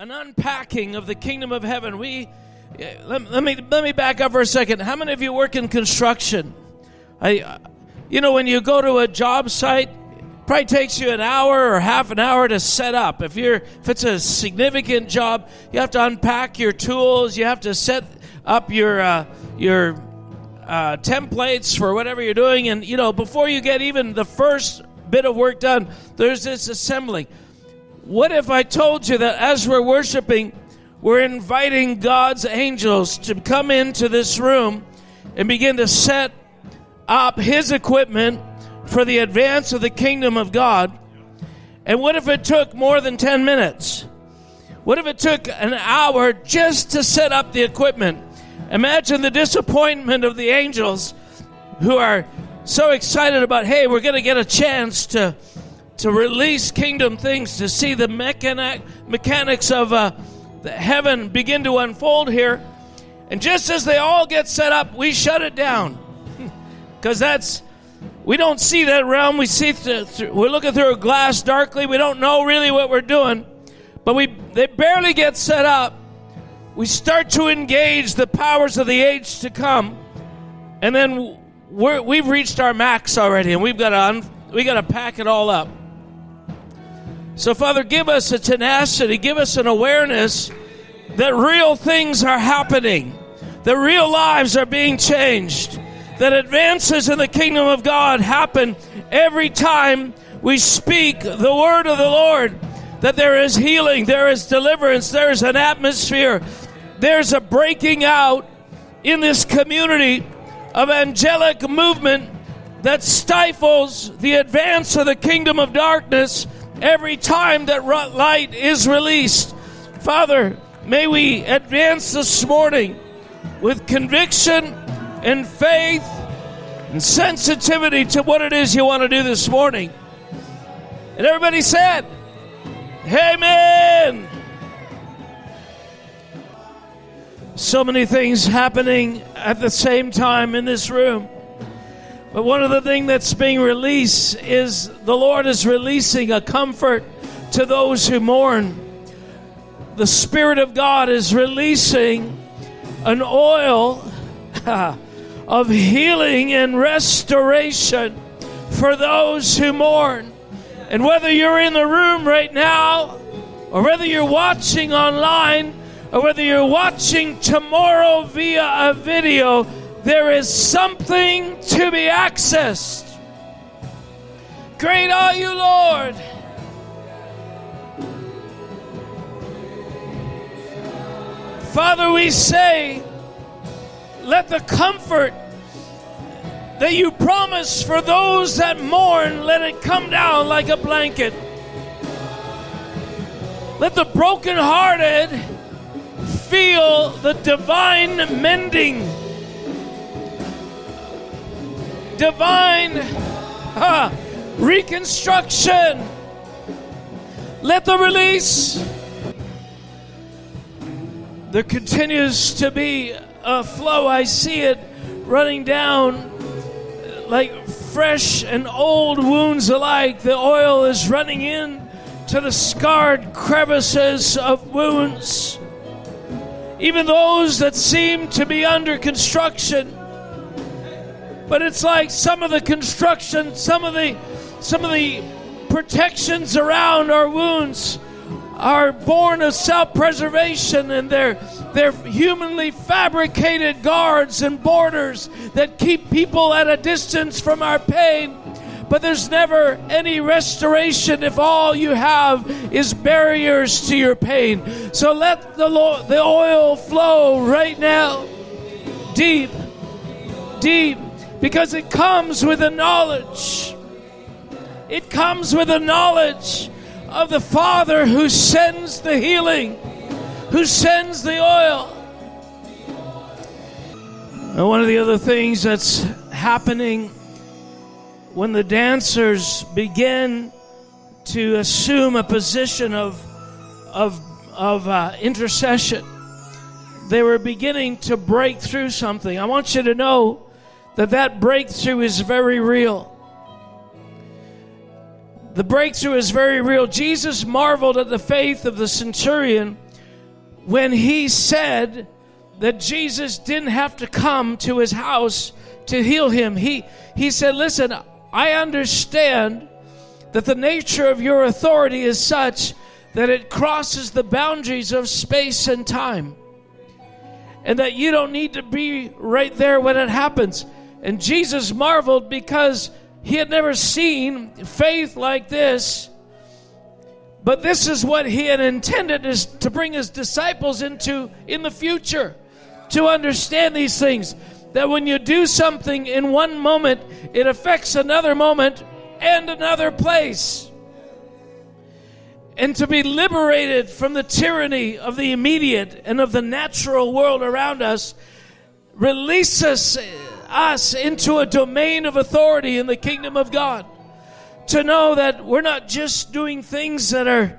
an unpacking of the kingdom of heaven. We let, let me let me back up for a second. How many of you work in construction? I, you know, when you go to a job site, probably takes you an hour or half an hour to set up. If you're if it's a significant job, you have to unpack your tools. You have to set up your uh, your uh, templates for whatever you're doing, and you know before you get even the first bit of work done, there's this assembly. What if I told you that as we're worshiping, we're inviting God's angels to come into this room and begin to set up His equipment for the advance of the kingdom of God? And what if it took more than 10 minutes? What if it took an hour just to set up the equipment? Imagine the disappointment of the angels who are so excited about, hey, we're going to get a chance to to release kingdom things, to see the mechanic, mechanics of uh, heaven begin to unfold here. And just as they all get set up, we shut it down. Because that's, we don't see that realm. We see, th- th- we're looking through a glass darkly. We don't know really what we're doing. But we, they barely get set up. We start to engage the powers of the age to come. And then we have reached our max already, and we've got to un- we got to pack it all up. So, Father, give us a tenacity, give us an awareness that real things are happening, that real lives are being changed, that advances in the kingdom of God happen every time we speak the word of the Lord, that there is healing, there is deliverance, there is an atmosphere, there's a breaking out in this community of angelic movement that stifles the advance of the kingdom of darkness every time that light is released. Father, may we advance this morning with conviction and faith and sensitivity to what it is you want to do this morning. And everybody said, Amen. So many things happening at the same time in this room. But one of the things that's being released is the Lord is releasing a comfort to those who mourn. The Spirit of God is releasing an oil of healing and restoration for those who mourn. And whether you're in the room right now, or whether you're watching online, or whether you're watching tomorrow via a video, there is something to be accessed. Great are you, Lord. Father, we say, let the comfort that you promise for those that mourn, let it come down like a blanket. Let the brokenhearted feel the divine mending divine uh, reconstruction. Let the release. There continues to be a flow. I see it running down like fresh and old wounds alike. The oil is running in to the scarred crevices of wounds. Even those that seem to be under construction but it's like some of the construction, some of the some of the protections around our wounds are born of self-preservation and they're they're humanly fabricated guards and borders that keep people at a distance from our pain. But there's never any restoration if all you have is barriers to your pain. So let the lo- the oil flow right now. Deep deep because it comes with a knowledge. It comes with a knowledge of the Father who sends the healing, who sends the oil. And one of the other things that's happening when the dancers begin to assume a position of, of, of uh, intercession, they were beginning to break through something. I want you to know that that breakthrough is very real. The breakthrough is very real. Jesus marveled at the faith of the centurion when he said that Jesus didn't have to come to his house to heal him. He, he said, Listen, I understand that the nature of your authority is such that it crosses the boundaries of space and time. And that you don't need to be right there when it happens. And Jesus marveled because he had never seen faith like this. But this is what he had intended is to bring his disciples into in the future to understand these things that when you do something in one moment, it affects another moment and another place. And to be liberated from the tyranny of the immediate and of the natural world around us releases us into a domain of authority in the kingdom of God. To know that we're not just doing things that are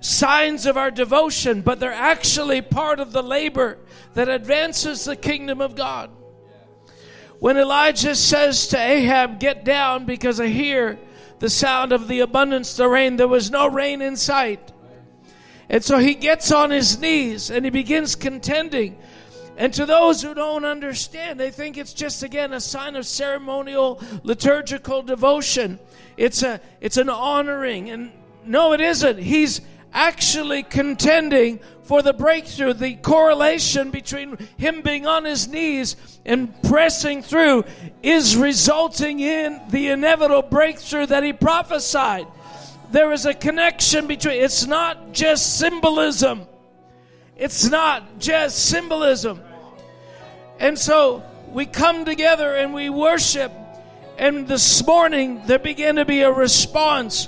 signs of our devotion, but they're actually part of the labor that advances the kingdom of God. When Elijah says to Ahab, Get down because I hear the sound of the abundance the rain, there was no rain in sight. And so he gets on his knees and he begins contending. And to those who don't understand, they think it's just again a sign of ceremonial liturgical devotion. It's a it's an honoring and no it isn't. He's actually contending for the breakthrough. The correlation between him being on his knees and pressing through is resulting in the inevitable breakthrough that he prophesied. There is a connection between, it's not just symbolism. It's not just symbolism. And so we come together and we worship. And this morning there began to be a response.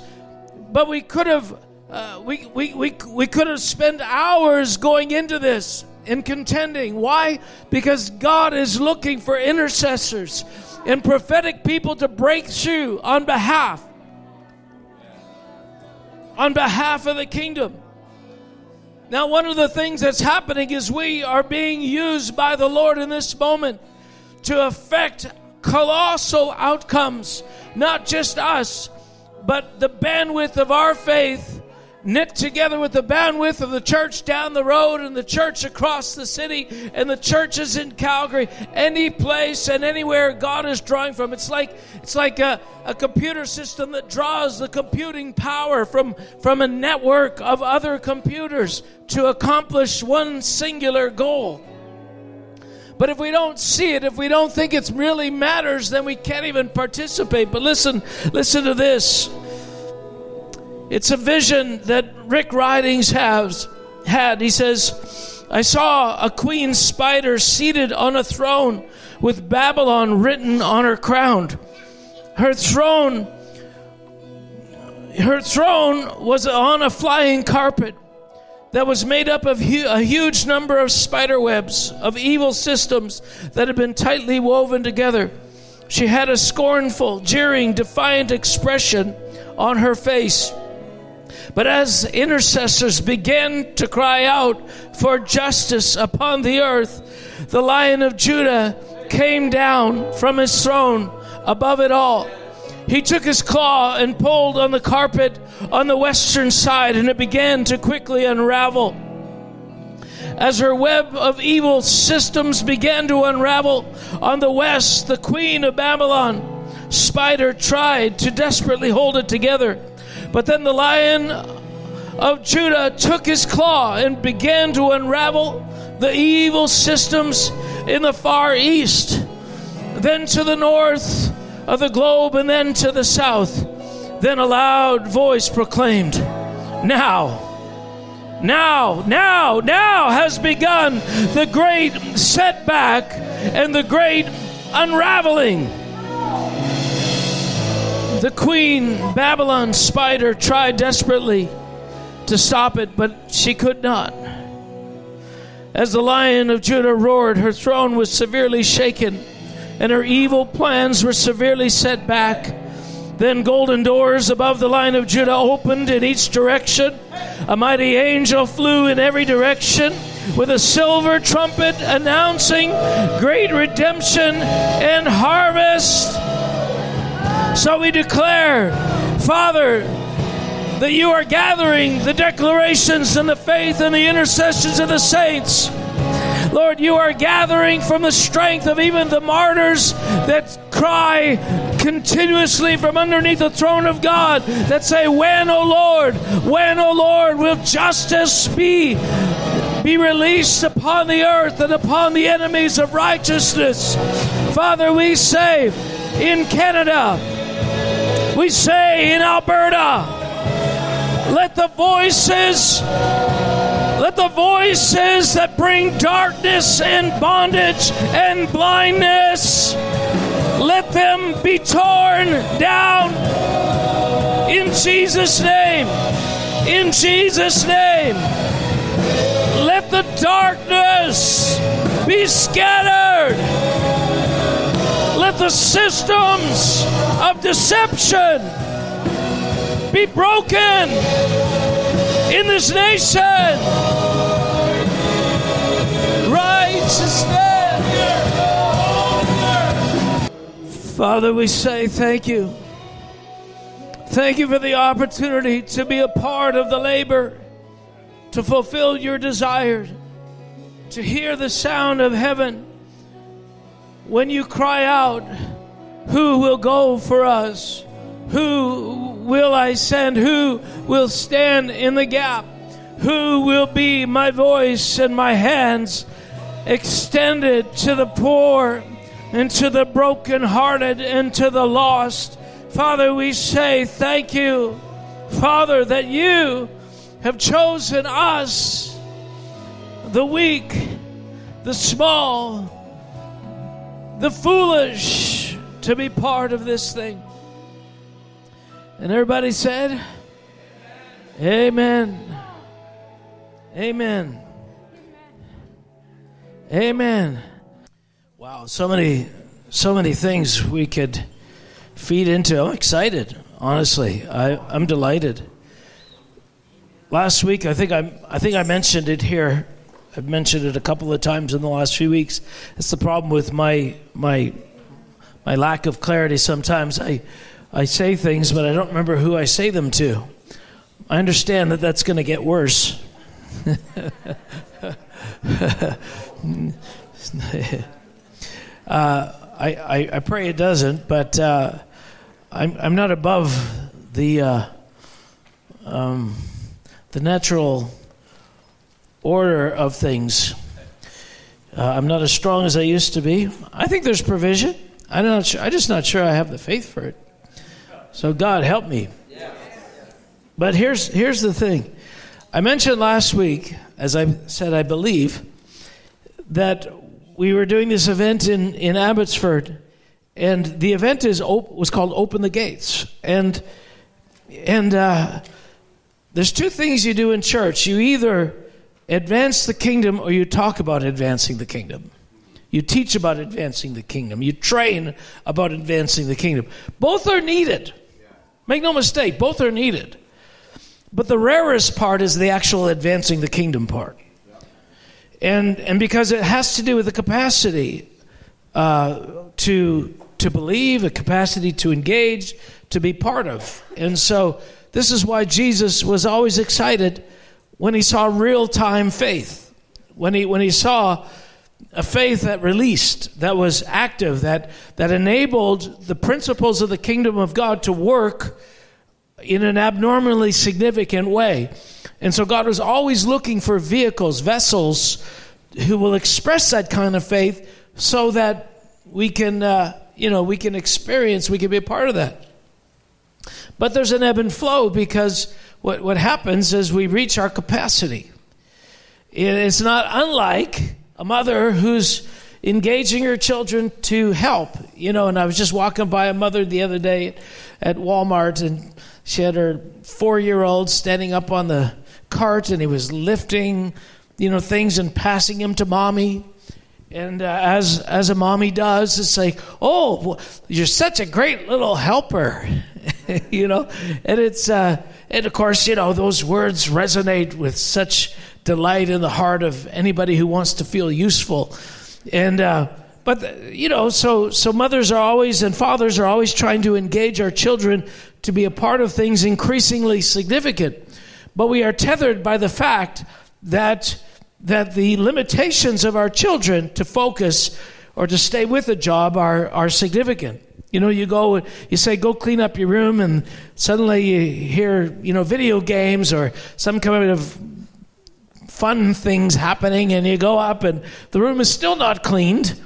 But we could have uh, we, we, we, we could have spent hours going into this and contending. Why? Because God is looking for intercessors and prophetic people to break through on behalf on behalf of the kingdom. Now, one of the things that's happening is we are being used by the Lord in this moment to affect colossal outcomes, not just us, but the bandwidth of our faith knit together with the bandwidth of the church down the road and the church across the city and the churches in Calgary, any place and anywhere God is drawing from. It's like it's like a, a computer system that draws the computing power from, from a network of other computers to accomplish one singular goal. But if we don't see it, if we don't think it really matters, then we can't even participate. But listen, listen to this. It's a vision that Rick Ridings has had. He says, I saw a queen spider seated on a throne with Babylon written on her crown. Her throne her throne was on a flying carpet that was made up of hu- a huge number of spider webs of evil systems that had been tightly woven together. She had a scornful, jeering, defiant expression on her face. But as intercessors began to cry out for justice upon the earth, the lion of Judah came down from his throne above it all. He took his claw and pulled on the carpet on the western side, and it began to quickly unravel. As her web of evil systems began to unravel on the west, the queen of Babylon, Spider, tried to desperately hold it together. But then the lion of Judah took his claw and began to unravel the evil systems in the far east, then to the north of the globe, and then to the south. Then a loud voice proclaimed, Now, now, now, now has begun the great setback and the great unraveling. The queen, Babylon spider, tried desperately to stop it, but she could not. As the lion of Judah roared, her throne was severely shaken, and her evil plans were severely set back. Then golden doors above the lion of Judah opened in each direction. A mighty angel flew in every direction with a silver trumpet announcing great redemption and harvest. So we declare, Father, that you are gathering the declarations and the faith and the intercessions of the saints. Lord, you are gathering from the strength of even the martyrs that cry continuously from underneath the throne of God that say, When, O Lord, when, O Lord, will justice be? Be released upon the earth and upon the enemies of righteousness. Father, we say in Canada, we say in Alberta, let the voices, let the voices that bring darkness and bondage and blindness, let them be torn down in Jesus' name. In Jesus' name. Let the darkness be scattered. Let the systems of deception be broken in this nation. Righteousness. Father, we say thank you. Thank you for the opportunity to be a part of the labor, to fulfill your desires, to hear the sound of heaven. When you cry out, Who will go for us? Who will I send? Who will stand in the gap? Who will be my voice and my hands extended to the poor and to the brokenhearted and to the lost? Father, we say thank you, Father, that you have chosen us, the weak, the small, the foolish, to be part of this thing. And everybody said, Amen. Amen. Amen. Wow, so many so many things we could feed into. I'm excited, honestly. I, I'm delighted. Last week I think I'm, I think I mentioned it here. I've mentioned it a couple of times in the last few weeks. It's the problem with my my my lack of clarity sometimes. I I say things, but I don't remember who I say them to. I understand that that's going to get worse. uh, I, I, I, pray it doesn't, but uh, I'm, I'm not above the, uh, um, the natural order of things. Uh, I'm not as strong as I used to be. I think there's provision. I'm not sure, I'm just not sure I have the faith for it. So God help me. But here's here's the thing. I mentioned last week, as I said, I believe that we were doing this event in in Abbotsford, and the event is was called Open the Gates, and and uh, there's two things you do in church. You either advance the kingdom or you talk about advancing the kingdom. You teach about advancing the kingdom. You train about advancing the kingdom. Both are needed. Make no mistake, both are needed. But the rarest part is the actual advancing the kingdom part. And, and because it has to do with the capacity uh, to, to believe, a capacity to engage, to be part of. And so this is why Jesus was always excited when he saw real time faith, when he, when he saw a faith that released, that was active, that, that enabled the principles of the kingdom of God to work in an abnormally significant way. And so God was always looking for vehicles, vessels who will express that kind of faith so that we can, uh, you know, we can experience, we can be a part of that. But there's an ebb and flow because what, what happens is we reach our capacity. It's not unlike a mother who's engaging her children to help. You know, and I was just walking by a mother the other day at Walmart, and she had her four year old standing up on the cart, and he was lifting, you know, things and passing them to mommy. And uh, as as a mommy does, it's like, oh, you're such a great little helper, you know. And it's uh, and of course, you know, those words resonate with such delight in the heart of anybody who wants to feel useful. And, uh, but, you know, so, so mothers are always and fathers are always trying to engage our children to be a part of things increasingly significant. But we are tethered by the fact that, that the limitations of our children to focus or to stay with a job are, are significant. You know, you go, you say, go clean up your room, and suddenly you hear, you know, video games or some kind of fun things happening, and you go up, and the room is still not cleaned.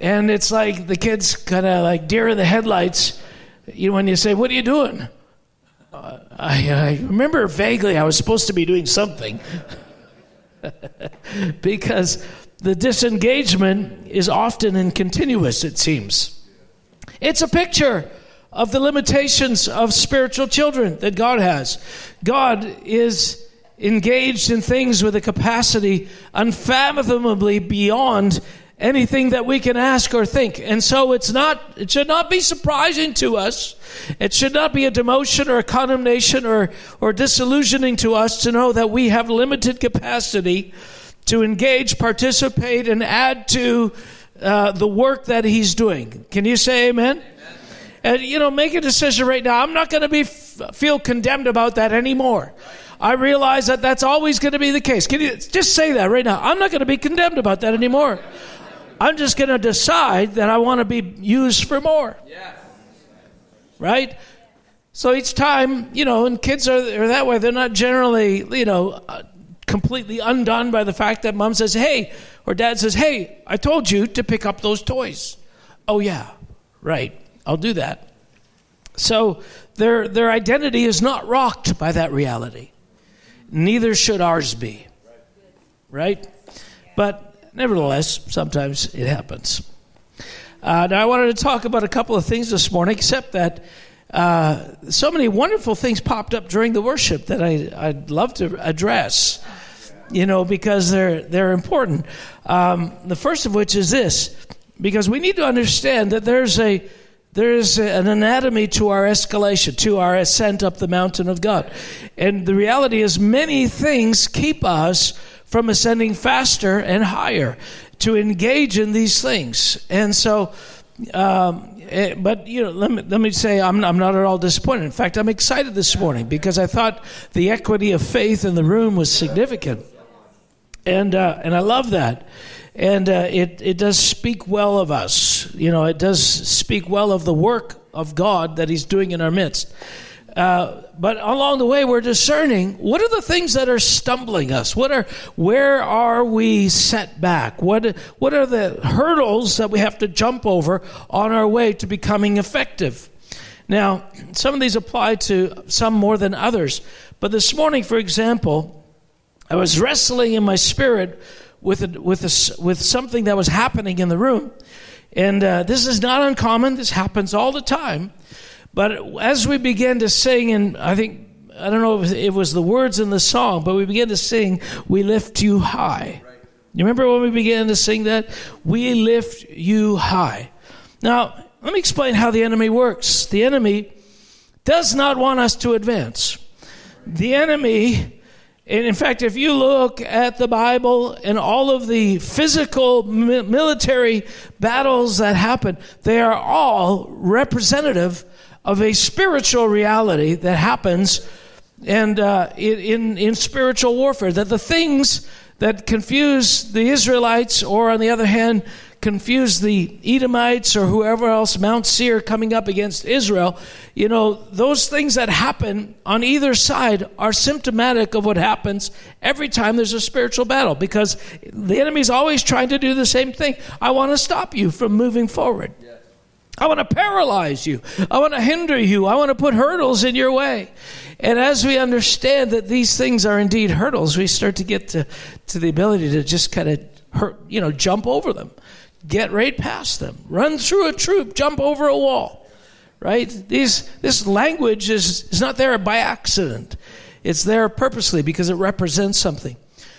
And it's like the kids kind of like deer in the headlights. You know, when you say, What are you doing? Uh, I, I remember vaguely I was supposed to be doing something. because the disengagement is often and continuous, it seems. It's a picture of the limitations of spiritual children that God has. God is engaged in things with a capacity unfathomably beyond anything that we can ask or think. And so it's not, it should not be surprising to us. It should not be a demotion or a condemnation or, or disillusioning to us to know that we have limited capacity to engage, participate, and add to uh, the work that He's doing. Can you say amen? amen. And, you know, make a decision right now. I'm not going to be feel condemned about that anymore. I realize that that's always going to be the case. Can you just say that right now? I'm not going to be condemned about that anymore. I'm just going to decide that I want to be used for more. Right? So each time, you know, and kids are, are that way, they're not generally, you know, uh, completely undone by the fact that mom says, hey, or dad says, hey, I told you to pick up those toys. Oh, yeah, right, I'll do that. So their, their identity is not rocked by that reality. Neither should ours be. Right? But nevertheless, sometimes it happens. Uh, now, I wanted to talk about a couple of things this morning, except that uh, so many wonderful things popped up during the worship that I, I'd love to address, you know, because they're, they're important. Um, the first of which is this because we need to understand that there's a there's an anatomy to our escalation, to our ascent up the mountain of God. And the reality is, many things keep us from ascending faster and higher to engage in these things. And so, um, eh, but you know, let me, let me say, I'm, I'm not at all disappointed. In fact, I'm excited this morning because I thought the equity of faith in the room was significant, and uh, and I love that, and uh, it it does speak well of us. You know, it does speak well of the work of God that He's doing in our midst. Uh, but along the way, we're discerning what are the things that are stumbling us. What are where are we set back? What what are the hurdles that we have to jump over on our way to becoming effective? Now, some of these apply to some more than others. But this morning, for example, I was wrestling in my spirit with a, with a, with something that was happening in the room, and uh, this is not uncommon. This happens all the time. But as we began to sing, and I think, I don't know if it was the words in the song, but we began to sing, We Lift You High. You remember when we began to sing that? We lift you high. Now, let me explain how the enemy works. The enemy does not want us to advance. The enemy, and in fact, if you look at the Bible and all of the physical military battles that happen, they are all representative of a spiritual reality that happens and uh, in, in spiritual warfare. That the things that confuse the Israelites, or on the other hand, confuse the Edomites or whoever else, Mount Seir coming up against Israel, you know, those things that happen on either side are symptomatic of what happens every time there's a spiritual battle because the enemy's always trying to do the same thing. I want to stop you from moving forward. I want to paralyze you. I want to hinder you. I want to put hurdles in your way. And as we understand that these things are indeed hurdles, we start to get to, to the ability to just kind of hurt, you know, jump over them, get right past them, run through a troop, jump over a wall. Right? These, this language is, is not there by accident. It's there purposely because it represents something.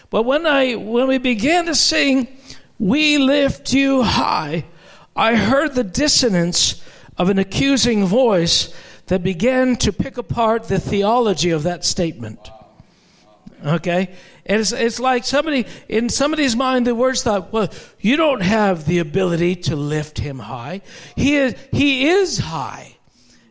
But when I when we began to sing, We lift you high, I heard the dissonance of an accusing voice that began to pick apart the theology of that statement. Okay? And it's, it's like somebody, in somebody's mind, the words thought, well, you don't have the ability to lift him high. He is, he is high.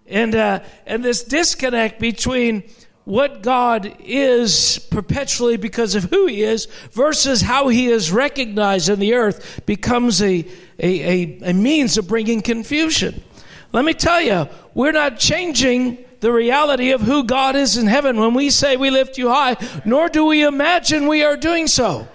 And, uh, and this disconnect between what God is perpetually because of who He is versus how He is recognized in the earth becomes a, a, a, a means of bringing confusion. Let me tell you, we're not changing the reality of who God is in heaven when we say we lift you high, nor do we imagine we are doing so.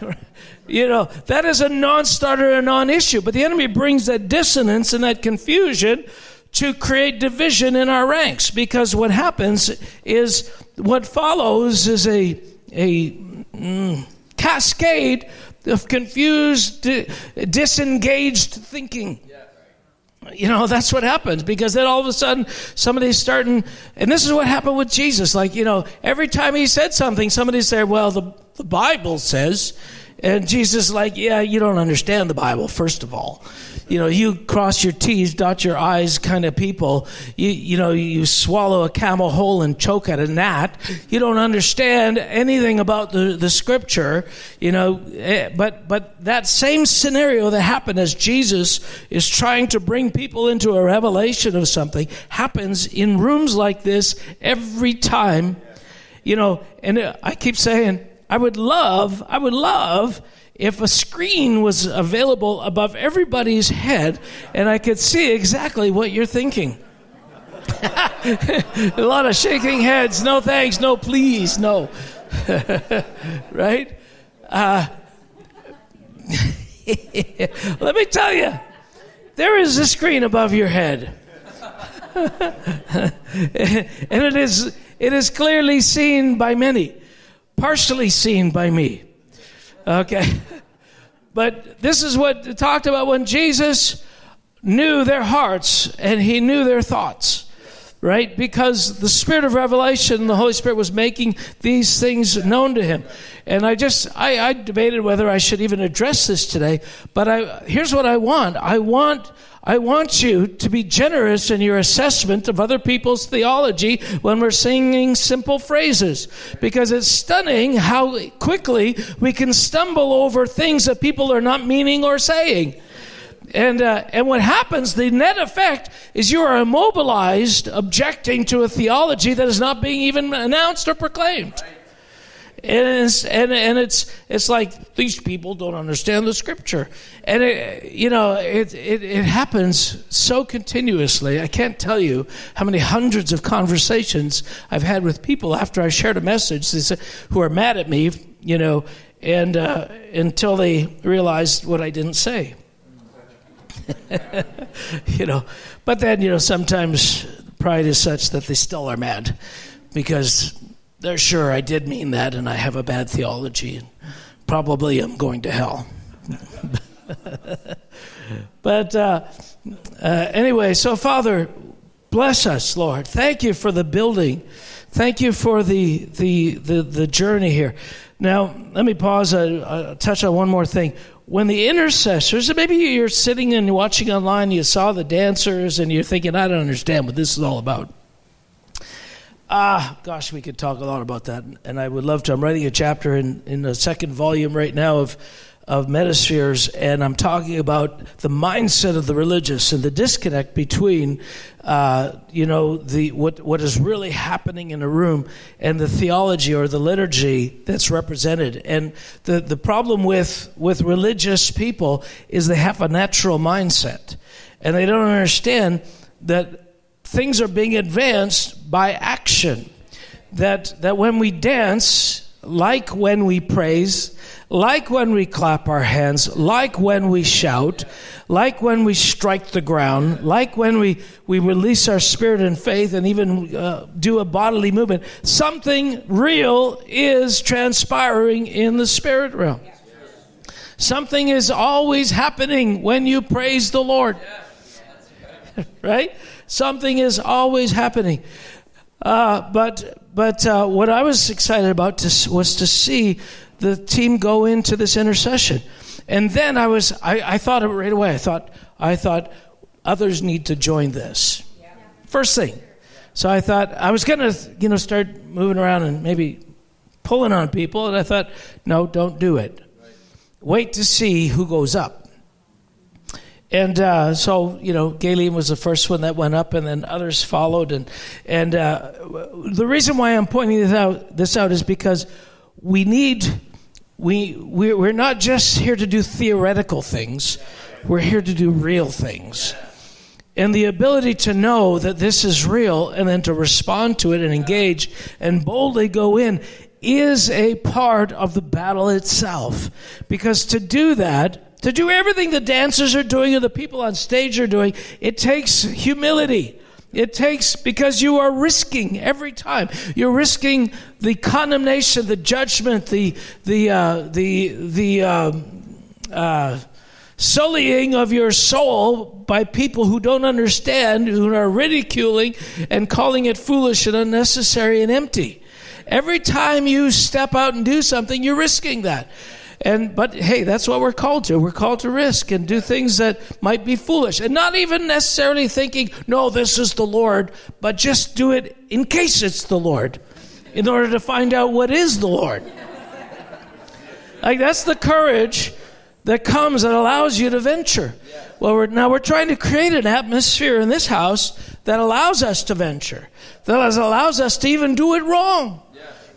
you know, that is a non starter, a non issue. But the enemy brings that dissonance and that confusion to create division in our ranks because what happens is what follows is a, a mm, cascade of confused, disengaged thinking. You know, that's what happens because then all of a sudden somebody's starting, and this is what happened with Jesus. Like, you know, every time he said something, somebody said, well, the, the Bible says, and Jesus is like, yeah, you don't understand the Bible, first of all you know, you cross your T's, dot your I's kind of people. You, you know, you swallow a camel whole and choke at a gnat. You don't understand anything about the, the scripture, you know, eh, but, but that same scenario that happened as Jesus is trying to bring people into a revelation of something happens in rooms like this every time, you know, and I keep saying, I would love, I would love if a screen was available above everybody's head and I could see exactly what you're thinking. a lot of shaking heads. No thanks. No please. No. right? Uh, let me tell you, there is a screen above your head. and it is, it is clearly seen by many, partially seen by me. Okay. But this is what talked about when Jesus knew their hearts and he knew their thoughts right? Because the Spirit of revelation, the Holy Spirit was making these things known to him. And I just, I, I debated whether I should even address this today, but I, here's what I want. I want, I want you to be generous in your assessment of other people's theology when we're singing simple phrases. Because it's stunning how quickly we can stumble over things that people are not meaning or saying. And, uh, and what happens, the net effect is you are immobilized objecting to a theology that is not being even announced or proclaimed. And it's, and, and it's, it's like these people don't understand the scripture. And, it, you know, it, it, it happens so continuously. I can't tell you how many hundreds of conversations I've had with people after I shared a message they said, who are mad at me, you know, and uh, until they realized what I didn't say. you know, but then, you know, sometimes pride is such that they still are mad because sure I did mean that and I have a bad theology and probably I'm going to hell. but uh, uh, anyway, so Father, bless us, Lord. Thank you for the building. Thank you for the the the, the journey here. Now, let me pause. Uh, uh touch on one more thing when the intercessors, maybe you're sitting and watching online, you saw the dancers, and you're thinking, I don't understand what this is all about. Ah, gosh, we could talk a lot about that, and I would love to. I'm writing a chapter in, in the second volume right now of of metaspheres, and I'm talking about the mindset of the religious and the disconnect between, uh, you know, the what what is really happening in a room and the theology or the liturgy that's represented. And the the problem with with religious people is they have a natural mindset, and they don't understand that things are being advanced by action. That that when we dance, like when we praise like when we clap our hands, like when we shout, like when we strike the ground, like when we, we release our spirit and faith and even uh, do a bodily movement, something real is transpiring in the spirit realm. Something is always happening when you praise the Lord. right? Something is always happening. Uh, but but uh, what I was excited about to, was to see the team go into this intercession. And then I was, I, I thought of it right away. I thought, I thought others need to join this. Yeah. First thing. So I thought I was going to, you know, start moving around and maybe pulling on people. And I thought, no, don't do it. Wait to see who goes up. And uh, so, you know, Galen was the first one that went up, and then others followed. And and uh, the reason why I'm pointing this out this out is because we need we we're not just here to do theoretical things; we're here to do real things. And the ability to know that this is real, and then to respond to it and engage and boldly go in, is a part of the battle itself. Because to do that to do everything the dancers are doing or the people on stage are doing, it takes humility. It takes, because you are risking every time. You're risking the condemnation, the judgment, the, the, uh, the, the, uh, uh, sullying of your soul by people who don't understand, who are ridiculing and calling it foolish and unnecessary and empty. Every time you step out and do something, you're risking that. And but hey, that's what we're called to. We're called to risk and do things that might be foolish. And not even necessarily thinking, no, this is the Lord, but just do it in case it's the Lord. In order to find out what is the Lord. Like that's the courage that comes that allows you to venture. Well, we're, now we're trying to create an atmosphere in this house that allows us to venture, that allows us to even do it wrong.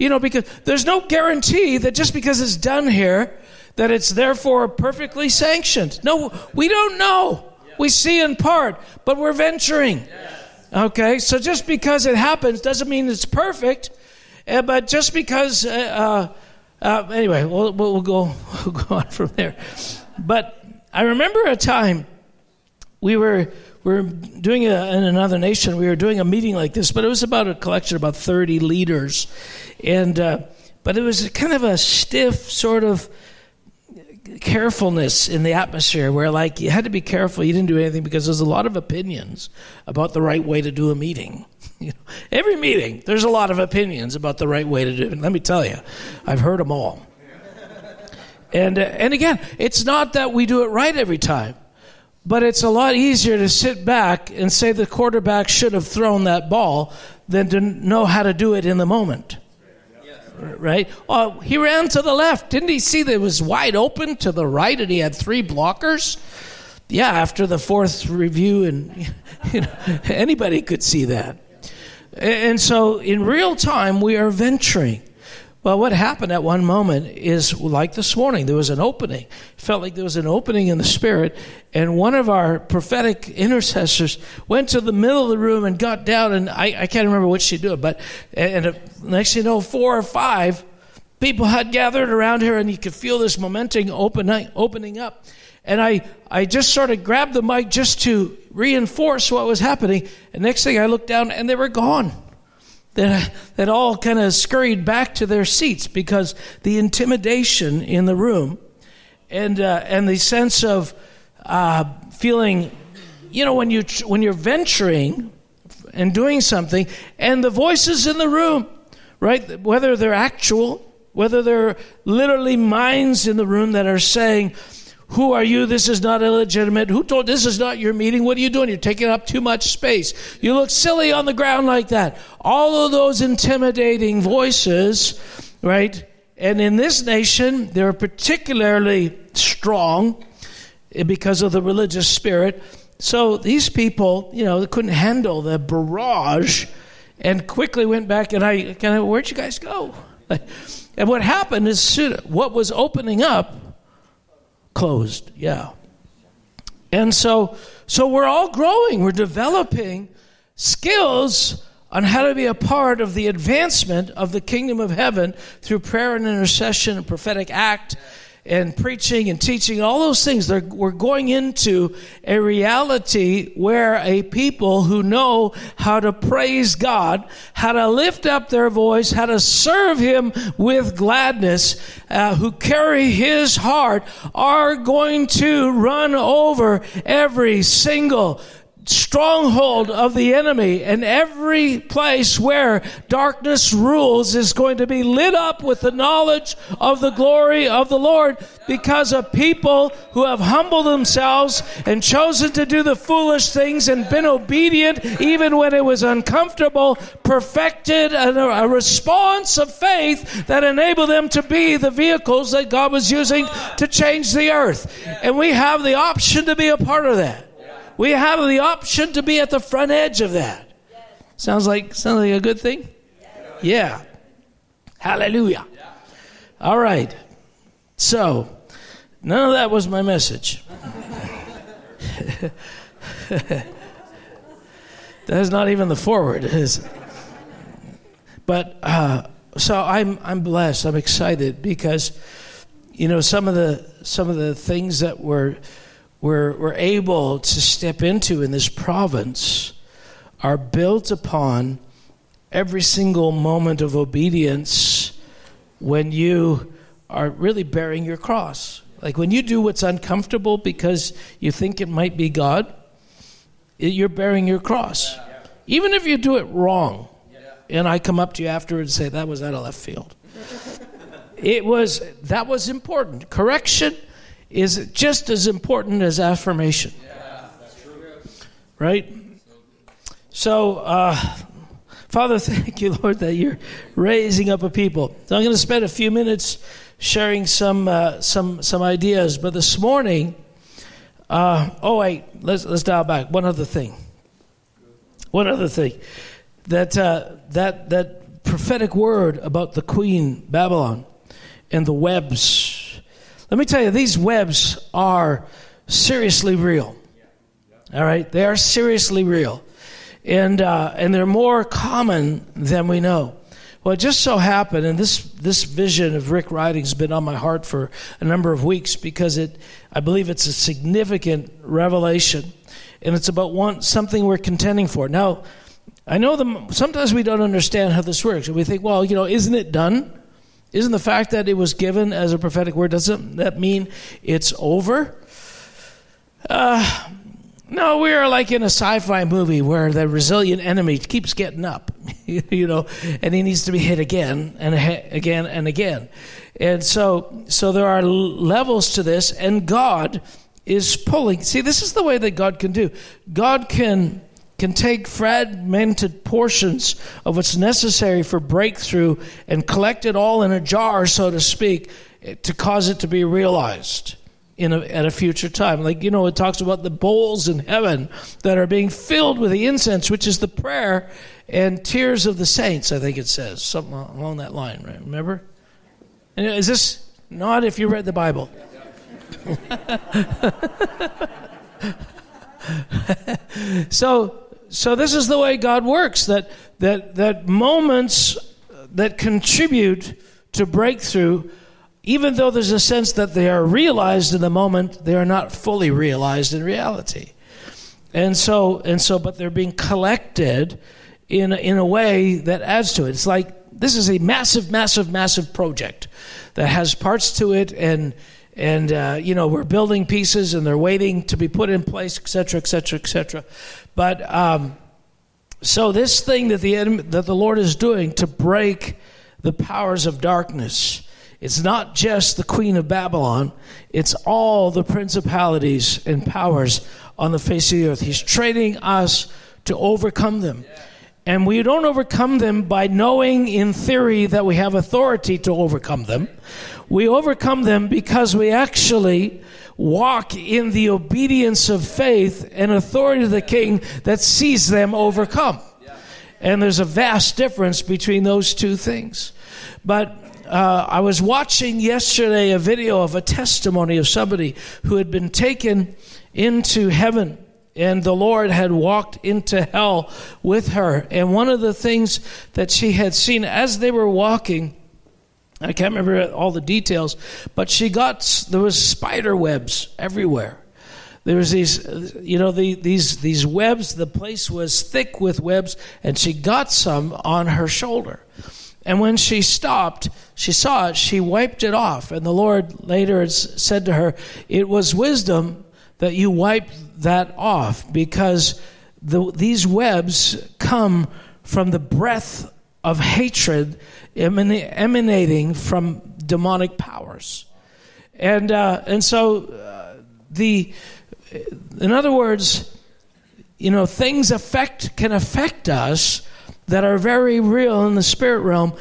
You know, because there's no guarantee that just because it's done here, that it's therefore perfectly sanctioned. No, we don't know. We see in part, but we're venturing. Okay, so just because it happens doesn't mean it's perfect. Uh, but just because, uh, uh, uh anyway, we'll, we'll, go we'll go on from there. But I remember a time we were we were doing a, in another nation. We were doing a meeting like this, but it was about a collection of about thirty leaders, and uh, but it was kind of a stiff sort of carefulness in the atmosphere where like you had to be careful you didn't do anything because there's a lot of opinions about the right way to do a meeting. You know, every meeting there's a lot of opinions about the right way to do it. Let me tell you i've heard them all. And uh, and again it's not that we do it right every time but it's a lot easier to sit back and say the quarterback should have thrown that ball than to know how to do it in the moment right? Oh, he ran to the left. Didn't he see that it was wide open to the right and he had three blockers? Yeah, after the fourth review, and you know, anybody could see that. And so in real time, we are venturing. Well, what happened at one moment is like this morning, there was an opening. Felt like there was an opening in the spirit, and one of our prophetic intercessors went to the middle of the room and got down, and I, I can't remember what she did, but and, and uh, next you know, four or five people had gathered around her, and you could feel this momentum opening, opening up. And I, I just sort of grabbed the mic just to reinforce what was happening. And next thing I looked down, and they were gone that, that all kind of scurried back to their seats because the intimidation in the room and, uh, and the sense of uh, feeling, you know, when, you, when you're venturing and doing something, and the voices in the room, right, whether they're actual, whether they're literally minds in the room that are saying, who are you? This is not illegitimate. Who told this is not your meeting? What are you doing? You're taking up too much space. You look silly on the ground like that. All of those intimidating voices, right? And in this nation, they're particularly strong because of the religious spirit. So these people, you know, they couldn't handle the barrage and quickly went back and I kind of, where'd you guys go? And what happened is what was opening up closed. Yeah. And so so we're all growing, we're developing skills on how to be a part of the advancement of the kingdom of heaven through prayer and intercession and prophetic act and preaching and teaching, all those things, we're going into a reality where a people who know how to praise God, how to lift up their voice, how to serve Him with gladness, uh, who carry His heart, are going to run over every single stronghold of the enemy and every place where darkness rules is going to be lit up with the knowledge of the glory of the Lord because of people who have humbled themselves and chosen to do the foolish things and been obedient even when it was uncomfortable, perfected a, a response of faith that enabled them to be the vehicles that God was using to change the earth. And we have the option to be a part of that. We have the option to be at the front edge of that. Sounds like sounds like a good thing? Yeah. Hallelujah. All right. So, none of that was my message. That's not even the forward, is it? But uh, so I'm I'm blessed. I'm excited because you know some of the some of the things that were we're, we're able to step into in this province are built upon every single moment of obedience when you are really bearing your cross. Like when you do what's uncomfortable because you think it might be God, you're bearing your cross. Even if you do it wrong, and I come up to you afterwards and say, that was out of left field. it was, that was important. Correction is just as important as affirmation. Yeah, right? So, uh, Father, thank you, Lord, that you're raising up a people. So I'm going to spend a few minutes sharing some uh, some some ideas. But this morning, uh, oh wait, let's let's dial back. One other thing. One other thing, that uh, that that prophetic word about the Queen Babylon and the webs let me tell you, these webs are seriously real. All right, they are seriously real, and uh, and they're more common than we know. Well, it just so happened, and this this vision of Rick Ridings' been on my heart for a number of weeks because it, I believe it's a significant revelation, and it's about one something we're contending for. Now, I know the, sometimes we don't understand how this works, and we think, well, you know, isn't it done? Isn't the fact that it was given as a prophetic word, doesn't that mean it's over? Uh, no, we are like in a sci fi movie where the resilient enemy keeps getting up, you know, and he needs to be hit again and again and again. And so, so there are levels to this, and God is pulling. See, this is the way that God can do. God can can take fragmented portions of what's necessary for breakthrough and collect it all in a jar, so to speak, to cause it to be realized in a, at a future time. Like, you know, it talks about the bowls in heaven that are being filled with the incense, which is the prayer and tears of the saints, I think it says, something along that line, right? Remember? Is this not if you read the Bible? so so this is the way God works that that that moments that contribute to breakthrough even though there's a sense that they are realized in the moment they are not fully realized in reality. And so and so but they're being collected in in a way that adds to it. It's like this is a massive massive massive project that has parts to it and and uh, you know we're building pieces and they're waiting to be put in place etc etc etc but um, so this thing that the that the lord is doing to break the powers of darkness it's not just the queen of babylon it's all the principalities and powers on the face of the earth. He's training us to overcome them. And we don't overcome them by knowing in theory that we have authority to overcome them we overcome them because we actually walk in the obedience of faith and authority of the king that sees them overcome. And there's a vast difference between those two things. But uh, I was watching yesterday a video of a testimony of somebody who had been taken into heaven and the Lord had walked into hell with her. And one of the things that she had seen as they were walking, I can't remember all the details, but she got there was spider webs everywhere. There was these, you know, the, these these webs. The place was thick with webs, and she got some on her shoulder. And when she stopped, she saw it. She wiped it off, and the Lord later said to her, "It was wisdom that you wiped that off because the, these webs come from the breath of hatred emanating from demonic powers. And, uh, and so, uh, the, in other words, you know, things affect, can affect us that are very real in the spirit realm.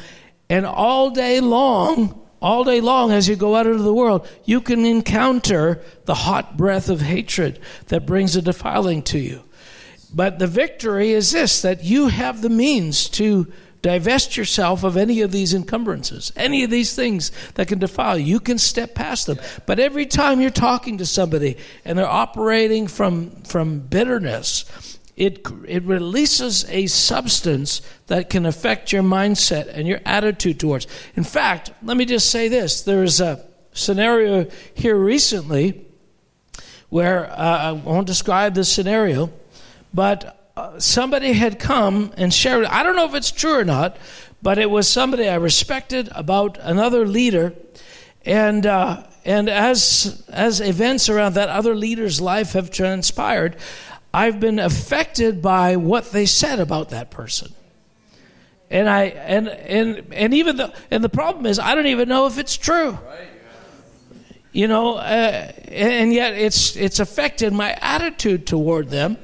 And all day long, all day long, as you go out into the world, you can encounter the hot breath of hatred that brings a defiling to you. But the victory is this that you have the means to divest yourself of any of these encumbrances, any of these things that can defile you. You can step past them. But every time you're talking to somebody and they're operating from, from bitterness, it, it releases a substance that can affect your mindset and your attitude towards. In fact, let me just say this there's a scenario here recently where uh, I won't describe the scenario, but somebody had come and shared. I don't know if it's true or not, but it was somebody I respected about another leader, and uh, and as as events around that other leader's life have transpired, I've been affected by what they said about that person. And I and and and even the and the problem is I don't even know if it's true. You know, uh, and yet it's it's affected my attitude toward them.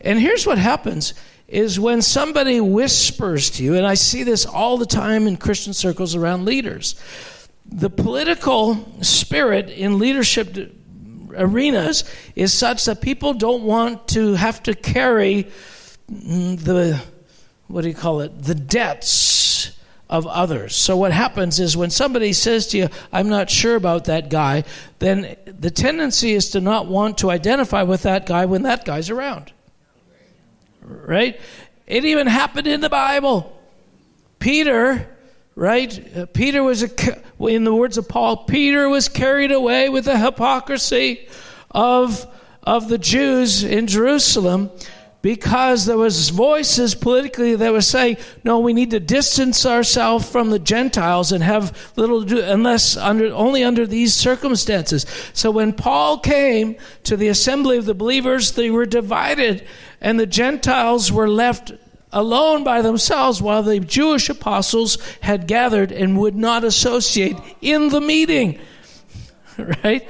And here's what happens is when somebody whispers to you, and I see this all the time in Christian circles around leaders. The political spirit in leadership arenas is such that people don't want to have to carry mm, the what do you call it the debts of others so what happens is when somebody says to you i'm not sure about that guy then the tendency is to not want to identify with that guy when that guy's around right? It even happened in the bible. Peter right? Uh, Peter was, a, in the words of Paul, Peter was carried away with the hypocrisy of, of the Jews in Jerusalem because there was voices politically that were saying, no, we need to distance ourselves from the Gentiles and have little to do unless under only under these circumstances. So when Paul came to the assembly of the believers, they were divided, and the Gentiles were left alone by themselves while the Jewish apostles had gathered and would not associate in the meeting. right?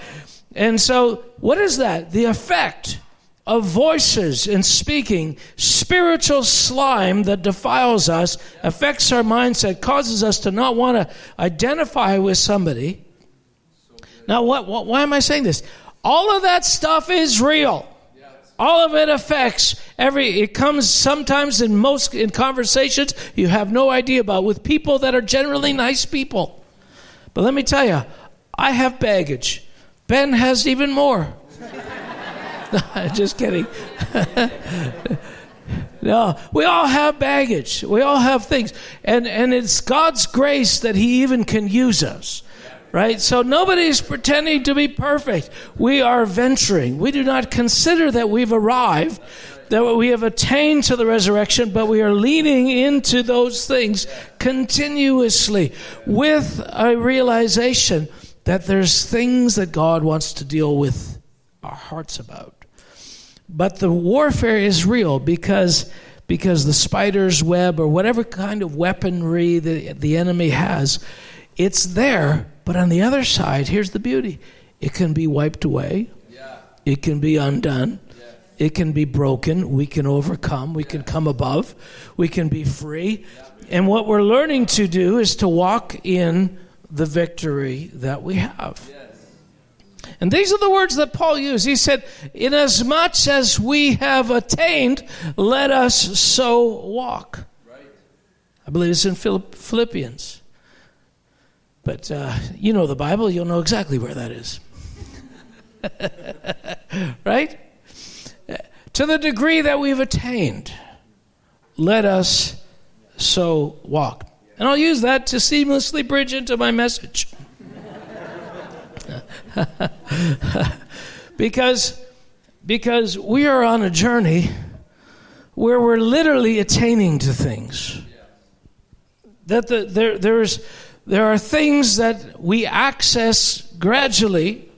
And so, what is that? The effect of voices and speaking, spiritual slime that defiles us, affects our mindset, causes us to not want to identify with somebody. Now, what, what, why am I saying this? All of that stuff is real. All of it affects every, it comes sometimes in most, in conversations you have no idea about with people that are generally nice people. But let me tell you, I have baggage. Ben has even more. no, just kidding. no, we all have baggage. We all have things. And, and it's God's grace that He even can use us right? So nobody's pretending to be perfect. We are venturing. We do not consider that we've arrived, that we have attained to the resurrection, but we are leaning into those things continuously with a realization that there's things that God wants to deal with our hearts about. But the warfare is real because because the spider's web or whatever kind of weaponry the, the enemy has, it's there but on the other side, here's the beauty it can be wiped away, yeah. it can be undone. Yeah. It can be broken. We can overcome. We yeah. can come above. We can be free. And what we're learning to do is to walk in the victory that we have. And these are the words that Paul used. He said, Inasmuch as we have attained, let us so walk. Right. I believe it's in Philippians. But uh, you know the Bible, you'll know exactly where that is. right? To the degree that we've attained, let us so walk. And I'll use that to seamlessly bridge into my message. because, because we are on a journey where we're literally attaining to things. That the, there, there's there are things that we access gradually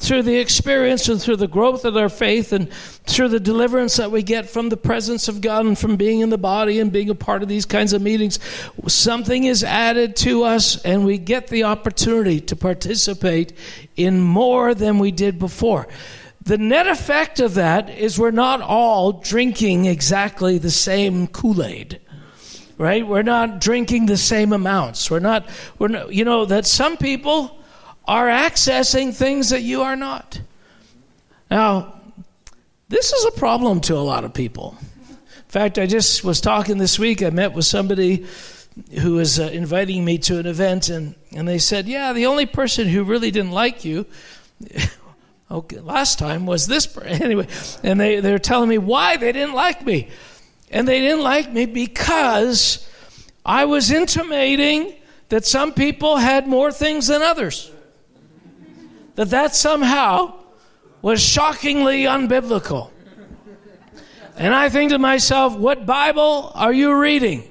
through the experience and through the growth of our faith and through the deliverance that we get from the presence of God and from being in the body and being a part of these kinds of meetings, something is added to us and we get the opportunity to participate in more than we did before. The net effect of that is we're not all drinking exactly the same Kool Aid right? We're not drinking the same amounts. We're not, we're not, you know, that some people are accessing things that you are not. Now, this is a problem to a lot of people. In fact, I just was talking this week. I met with somebody who was uh, inviting me to an event, and, and they said, Yeah, the only person who really didn't like you. okay, last time was this person. Anyway, and they, they were telling me why they didn't like me. And they didn't like me because I was intimating that some people had more things than others that that somehow was shockingly unbiblical. And I think to myself, what Bible are you reading?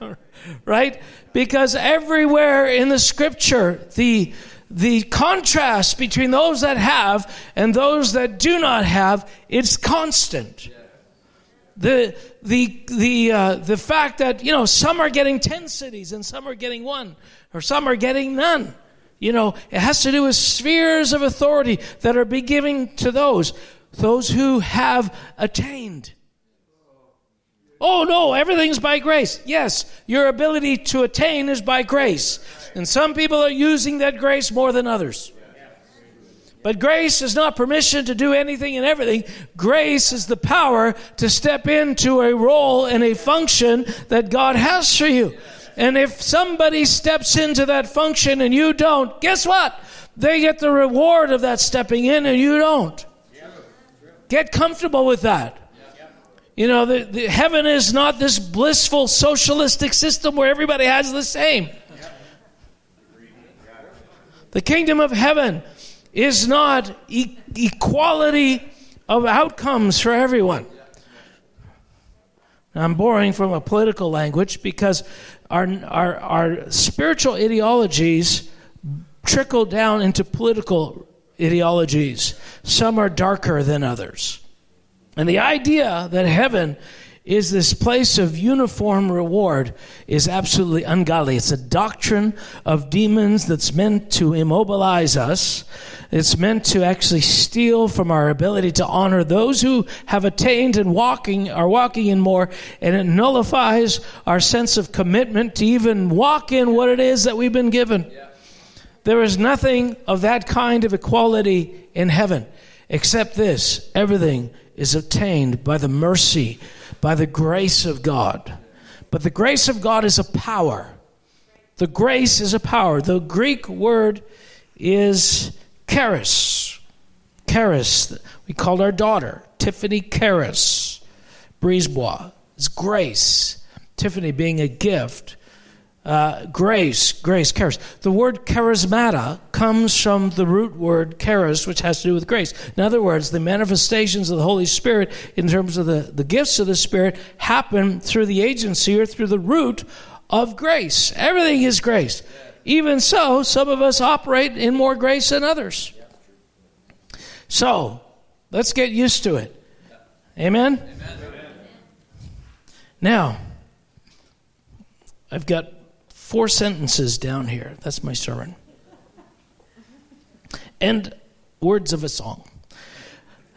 right? Because everywhere in the scripture, the the contrast between those that have and those that do not have, it's constant. The the the uh, the fact that you know some are getting ten cities and some are getting one, or some are getting none. You know, it has to do with spheres of authority that are be given to those, those who have attained. Oh no, everything's by grace. Yes, your ability to attain is by grace. And some people are using that grace more than others. But grace is not permission to do anything and everything. Grace is the power to step into a role and a function that God has for you. And if somebody steps into that function and you don't, guess what? They get the reward of that stepping in and you don't. Get comfortable with that. You know, the, the, heaven is not this blissful socialistic system where everybody has the same. The kingdom of heaven is not e- equality of outcomes for everyone. I'm borrowing from a political language because our, our, our spiritual ideologies trickle down into political ideologies. Some are darker than others. And the idea that heaven is this place of uniform reward is absolutely ungodly. It's a doctrine of demons that's meant to immobilize us. It's meant to actually steal from our ability to honor those who have attained and walking are walking in more, and it nullifies our sense of commitment to even walk in what it is that we've been given. Yeah. There is nothing of that kind of equality in heaven except this everything is obtained by the mercy by the grace of God. But the grace of God is a power. The grace is a power. The Greek word is charis. Charis. We called our daughter Tiffany Charis. Brisebois. It's grace. Tiffany being a gift uh, grace, grace, charis. The word charismata comes from the root word charis, which has to do with grace. In other words, the manifestations of the Holy Spirit, in terms of the, the gifts of the Spirit, happen through the agency or through the root of grace. Everything is grace. Even so, some of us operate in more grace than others. So, let's get used to it. Amen? Amen. Now, I've got four sentences down here. That's my sermon. And words of a song.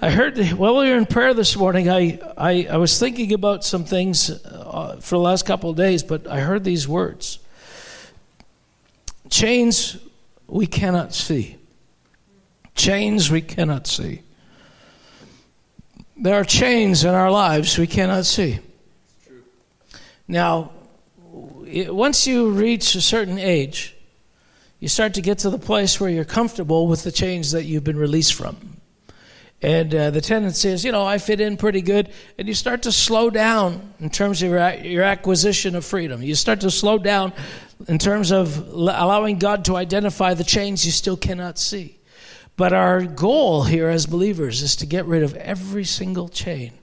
I heard while we were in prayer this morning, I, I, I was thinking about some things uh, for the last couple of days, but I heard these words Chains we cannot see. Chains we cannot see. There are chains in our lives we cannot see. Now, once you reach a certain age, you start to get to the place where you're comfortable with the change that you've been released from. And uh, the tendency is, you know, I fit in pretty good. And you start to slow down in terms of your, your acquisition of freedom. You start to slow down in terms of allowing God to identify the chains you still cannot see. But our goal here as believers is to get rid of every single chain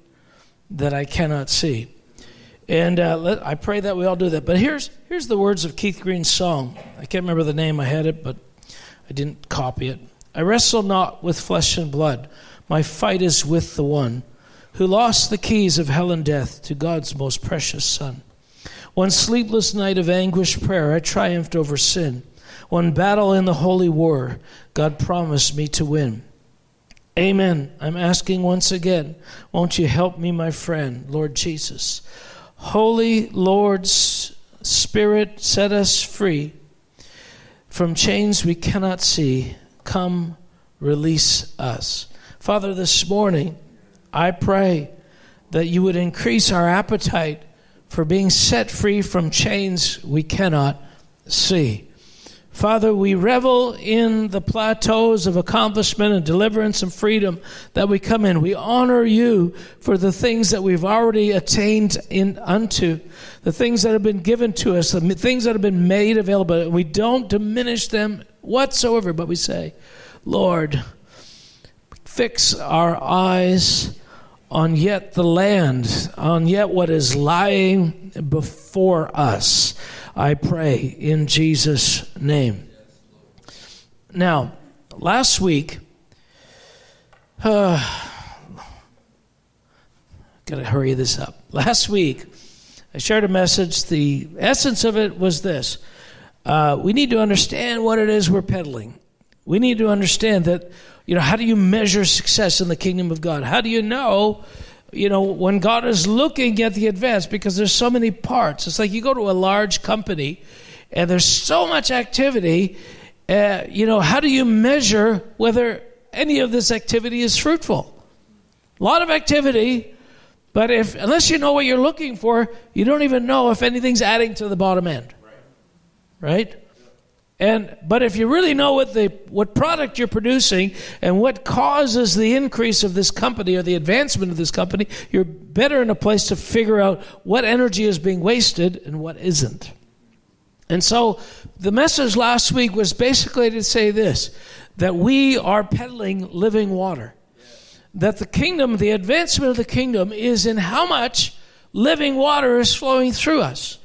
that I cannot see. And uh, let, I pray that we all do that. But here's, here's the words of Keith Green's song. I can't remember the name, I had it, but I didn't copy it. I wrestle not with flesh and blood. My fight is with the one who lost the keys of hell and death to God's most precious Son. One sleepless night of anguished prayer, I triumphed over sin. One battle in the holy war, God promised me to win. Amen. I'm asking once again, won't you help me, my friend, Lord Jesus? Holy Lord's Spirit, set us free from chains we cannot see. Come, release us. Father, this morning, I pray that you would increase our appetite for being set free from chains we cannot see. Father, we revel in the plateaus of accomplishment and deliverance and freedom that we come in. We honor you for the things that we've already attained in unto, the things that have been given to us, the things that have been made available. We don't diminish them whatsoever, but we say, Lord, fix our eyes on yet the land, on yet what is lying before us. I pray in Jesus' name. Now, last week, uh, gotta hurry this up. Last week, I shared a message. The essence of it was this uh, we need to understand what it is we're peddling. We need to understand that, you know, how do you measure success in the kingdom of God? How do you know you know, when God is looking at the advance, because there's so many parts. It's like you go to a large company and there's so much activity. Uh, you know, how do you measure whether any of this activity is fruitful? A lot of activity, but if unless you know what you're looking for, you don't even know if anything's adding to the bottom end. Right? And but if you really know what the what product you're producing and what causes the increase of this company or the advancement of this company, you're better in a place to figure out what energy is being wasted and what isn't. And so the message last week was basically to say this that we are peddling living water. That the kingdom, the advancement of the kingdom is in how much living water is flowing through us.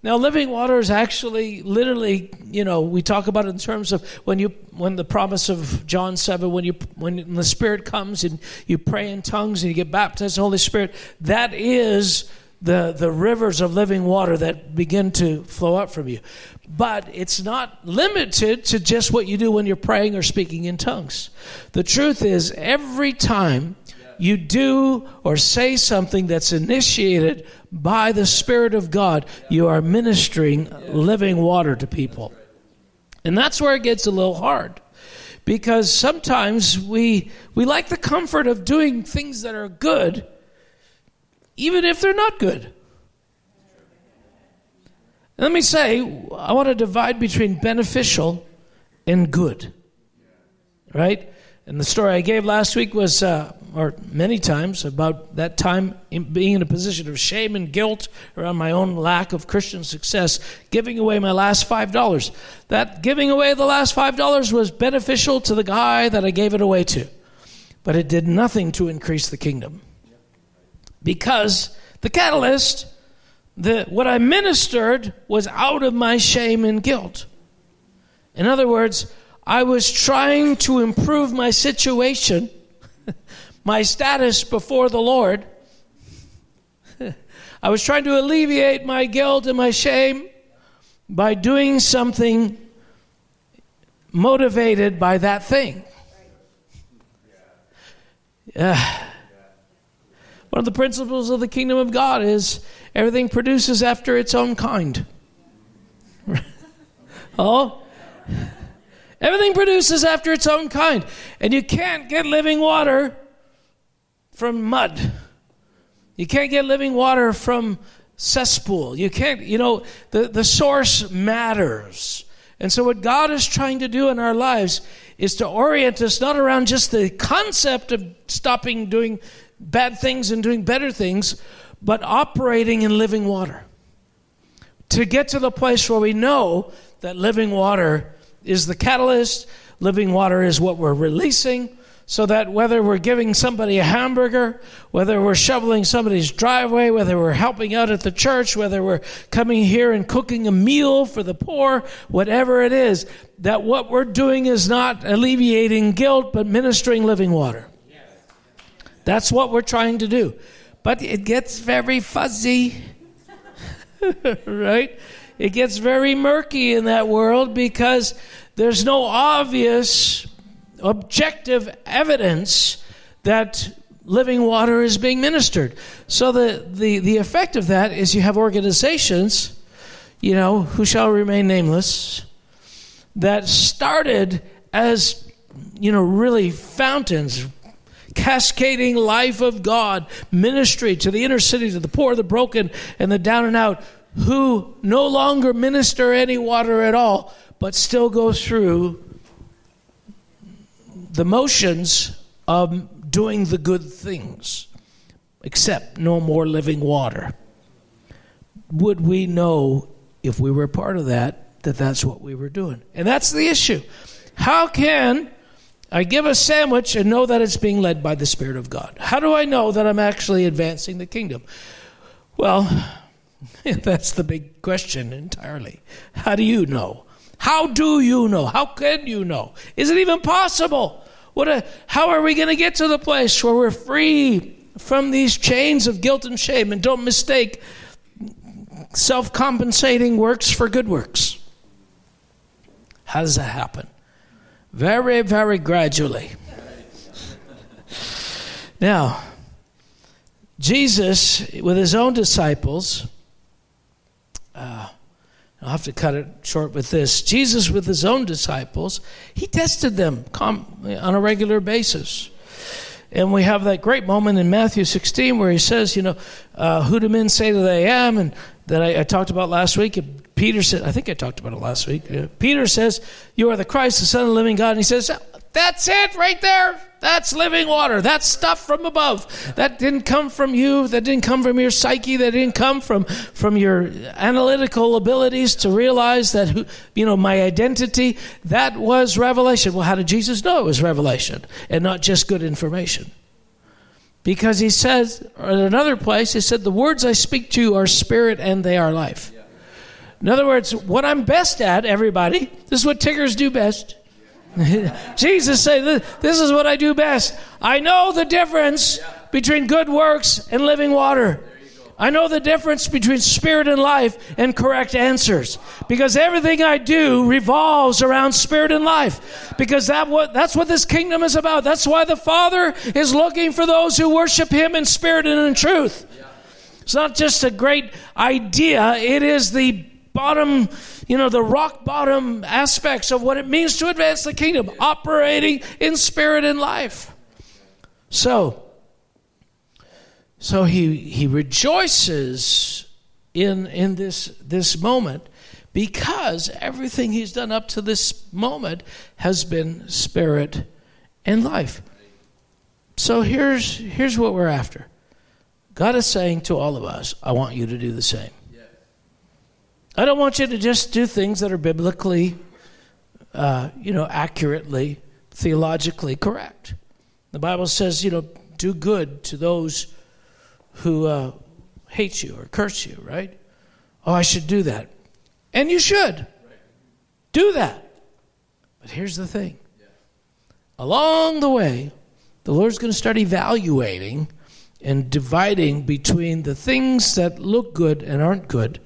Now, living water is actually literally, you know, we talk about it in terms of when you, when the promise of John 7, when you, when the Spirit comes and you pray in tongues and you get baptized in the Holy Spirit, that is the, the rivers of living water that begin to flow up from you. But it's not limited to just what you do when you're praying or speaking in tongues. The truth is, every time you do or say something that's initiated by the Spirit of God, you are ministering living water to people. And that's where it gets a little hard. Because sometimes we, we like the comfort of doing things that are good, even if they're not good. Let me say, I want to divide between beneficial and good. Right? And the story I gave last week was uh, or many times about that time in being in a position of shame and guilt around my own lack of Christian success, giving away my last five dollars. That giving away the last five dollars was beneficial to the guy that I gave it away to, but it did nothing to increase the kingdom. Because the catalyst, the, what I ministered was out of my shame and guilt. In other words, I was trying to improve my situation my status before the Lord. I was trying to alleviate my guilt and my shame by doing something motivated by that thing. Uh, one of the principles of the kingdom of God is everything produces after its own kind. oh? Everything produces after its own kind. And you can't get living water from mud. You can't get living water from cesspool. You can't, you know, the, the source matters. And so, what God is trying to do in our lives is to orient us not around just the concept of stopping doing bad things and doing better things, but operating in living water. To get to the place where we know that living water is the catalyst, living water is what we're releasing, so that whether we're giving somebody a hamburger, whether we're shoveling somebody's driveway, whether we're helping out at the church, whether we're coming here and cooking a meal for the poor, whatever it is, that what we're doing is not alleviating guilt, but ministering living water. That's what we're trying to do. But it gets very fuzzy, right? It gets very murky in that world because there's no obvious objective evidence that living water is being ministered. So the, the, the effect of that is you have organizations, you know, who shall remain nameless, that started as, you know, really fountains, cascading life of God, ministry to the inner city, to the poor, the broken, and the down and out, who no longer minister any water at all, but still go through the motions of doing the good things, except no more living water. Would we know if we were part of that that that's what we were doing? And that's the issue. How can I give a sandwich and know that it's being led by the Spirit of God? How do I know that I'm actually advancing the kingdom? Well, that's the big question entirely. How do you know? How do you know? How can you know? Is it even possible? What a, how are we going to get to the place where we're free from these chains of guilt and shame? And don't mistake self compensating works for good works. How does that happen? Very, very gradually. now, Jesus, with his own disciples, I'll have to cut it short with this. Jesus, with his own disciples, he tested them on a regular basis. And we have that great moment in Matthew 16 where he says, You know, uh, who do men say that I am? And that I, I, talked about last week. Peter said, I think I talked about it last week. Peter says, You are the Christ, the Son of the living God. And he says, That's it right there. That's living water. That's stuff from above. That didn't come from you. That didn't come from your psyche. That didn't come from, from your analytical abilities to realize that, you know, my identity. That was revelation. Well, how did Jesus know it was revelation and not just good information? Because he says, in another place, he said, The words I speak to you are spirit and they are life. In other words, what I'm best at, everybody, this is what tickers do best Jesus said, This is what I do best. I know the difference between good works and living water. I know the difference between spirit and life and correct answers. Because everything I do revolves around spirit and life. Because that what, that's what this kingdom is about. That's why the Father is looking for those who worship Him in spirit and in truth. It's not just a great idea, it is the bottom, you know, the rock bottom aspects of what it means to advance the kingdom, operating in spirit and life. So, so he he rejoices in in this this moment because everything he's done up to this moment has been spirit and life. So here's here's what we're after. God is saying to all of us, I want you to do the same. I don't want you to just do things that are biblically, uh, you know, accurately, theologically correct. The Bible says, you know, do good to those who uh, hate you or curse you, right? Oh, I should do that. And you should. Do that. But here's the thing along the way, the Lord's going to start evaluating and dividing between the things that look good and aren't good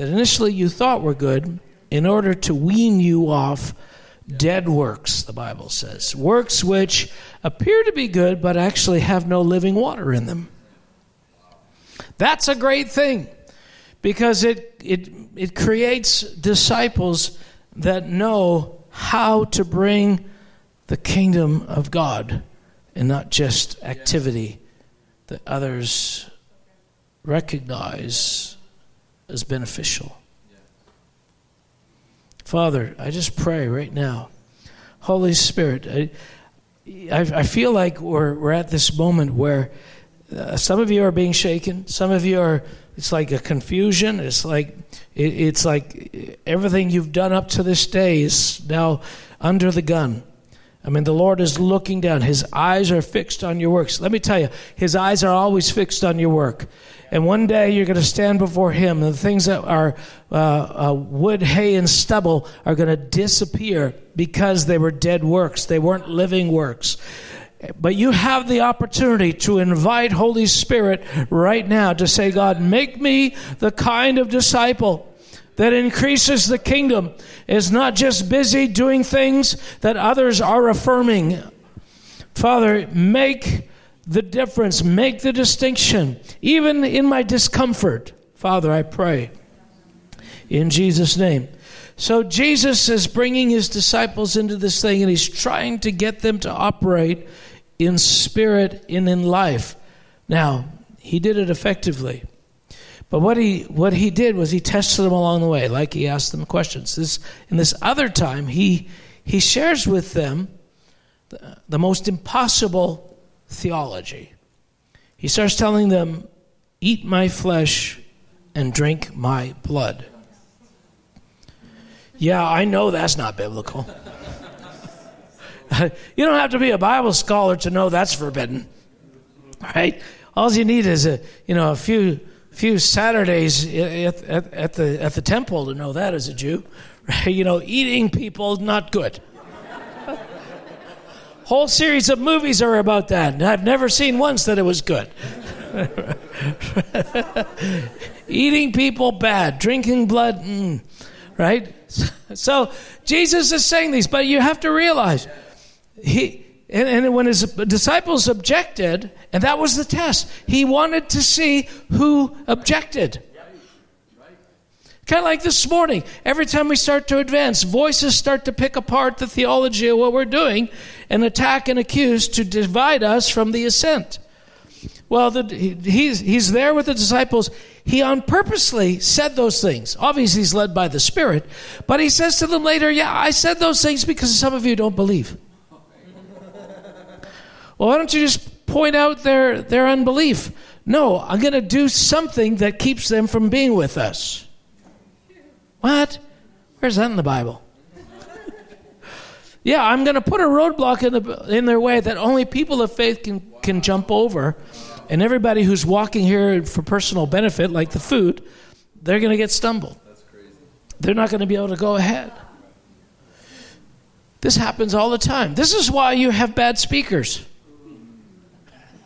that initially you thought were good in order to wean you off dead works, the Bible says. Works which appear to be good but actually have no living water in them. That's a great thing because it, it, it creates disciples that know how to bring the kingdom of God and not just activity that others recognize as beneficial. Father, I just pray right now. Holy Spirit, I, I, I feel like we're, we're at this moment where uh, some of you are being shaken. Some of you are, it's like a confusion. It's like, it, it's like everything you've done up to this day is now under the gun. I mean, the Lord is looking down. His eyes are fixed on your works. Let me tell you, His eyes are always fixed on your work. And one day you're going to stand before Him, and the things that are uh, uh, wood, hay, and stubble are going to disappear because they were dead works. They weren't living works. But you have the opportunity to invite Holy Spirit right now to say, God, make me the kind of disciple that increases the kingdom is not just busy doing things that others are affirming. Father, make the difference, make the distinction, even in my discomfort. Father, I pray in Jesus' name. So Jesus is bringing his disciples into this thing and he's trying to get them to operate in spirit and in life. Now, he did it effectively. But what he what he did was he tested them along the way, like he asked them questions. This in this other time, he he shares with them the, the most impossible theology. He starts telling them, "Eat my flesh and drink my blood." Yeah, I know that's not biblical. you don't have to be a Bible scholar to know that's forbidden, right? All you need is a you know a few few Saturdays at, at, at, the, at the temple to know that as a Jew. right? You know, eating people, not good. Whole series of movies are about that, and I've never seen once that it was good. eating people, bad. Drinking blood, mm, right? So Jesus is saying these, but you have to realize he and, and, when his disciples objected, and that was the test, he wanted to see who objected. Kind of like this morning, every time we start to advance, voices start to pick apart the theology of what we're doing and attack and accuse to divide us from the ascent. Well, the, he's, he's there with the disciples. He on purposely said those things. Obviously, he's led by the Spirit, but he says to them later, Yeah, I said those things because some of you don't believe. Well, why don't you just point out their, their unbelief? No, I'm going to do something that keeps them from being with us. What? Where's that in the Bible? yeah, I'm going to put a roadblock in, the, in their way that only people of faith can, can jump over. And everybody who's walking here for personal benefit, like the food, they're going to get stumbled. They're not going to be able to go ahead. This happens all the time. This is why you have bad speakers.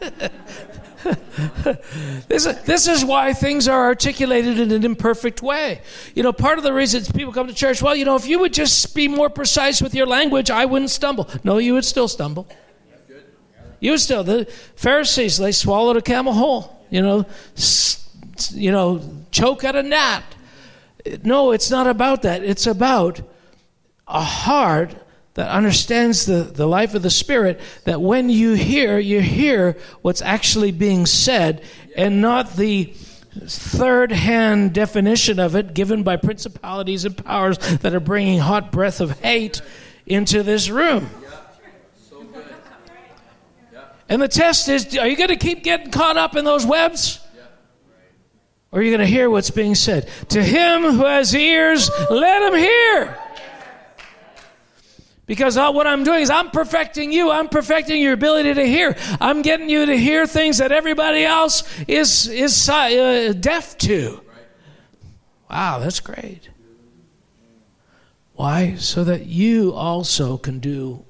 this, is, this is why things are articulated in an imperfect way. You know, part of the reason people come to church, well, you know, if you would just be more precise with your language, I wouldn't stumble. No, you would still stumble. You still. The Pharisees, they swallowed a camel whole. You know, you know, choke at a gnat. No, it's not about that. It's about a heart that understands the, the life of the Spirit, that when you hear, you hear what's actually being said and not the third hand definition of it given by principalities and powers that are bringing hot breath of hate into this room. And the test is are you going to keep getting caught up in those webs? Or are you going to hear what's being said? To him who has ears, let him hear. Because what I'm doing is I'm perfecting you. I'm perfecting your ability to hear. I'm getting you to hear things that everybody else is, is uh, deaf to. Wow, that's great. Why? So that you also can do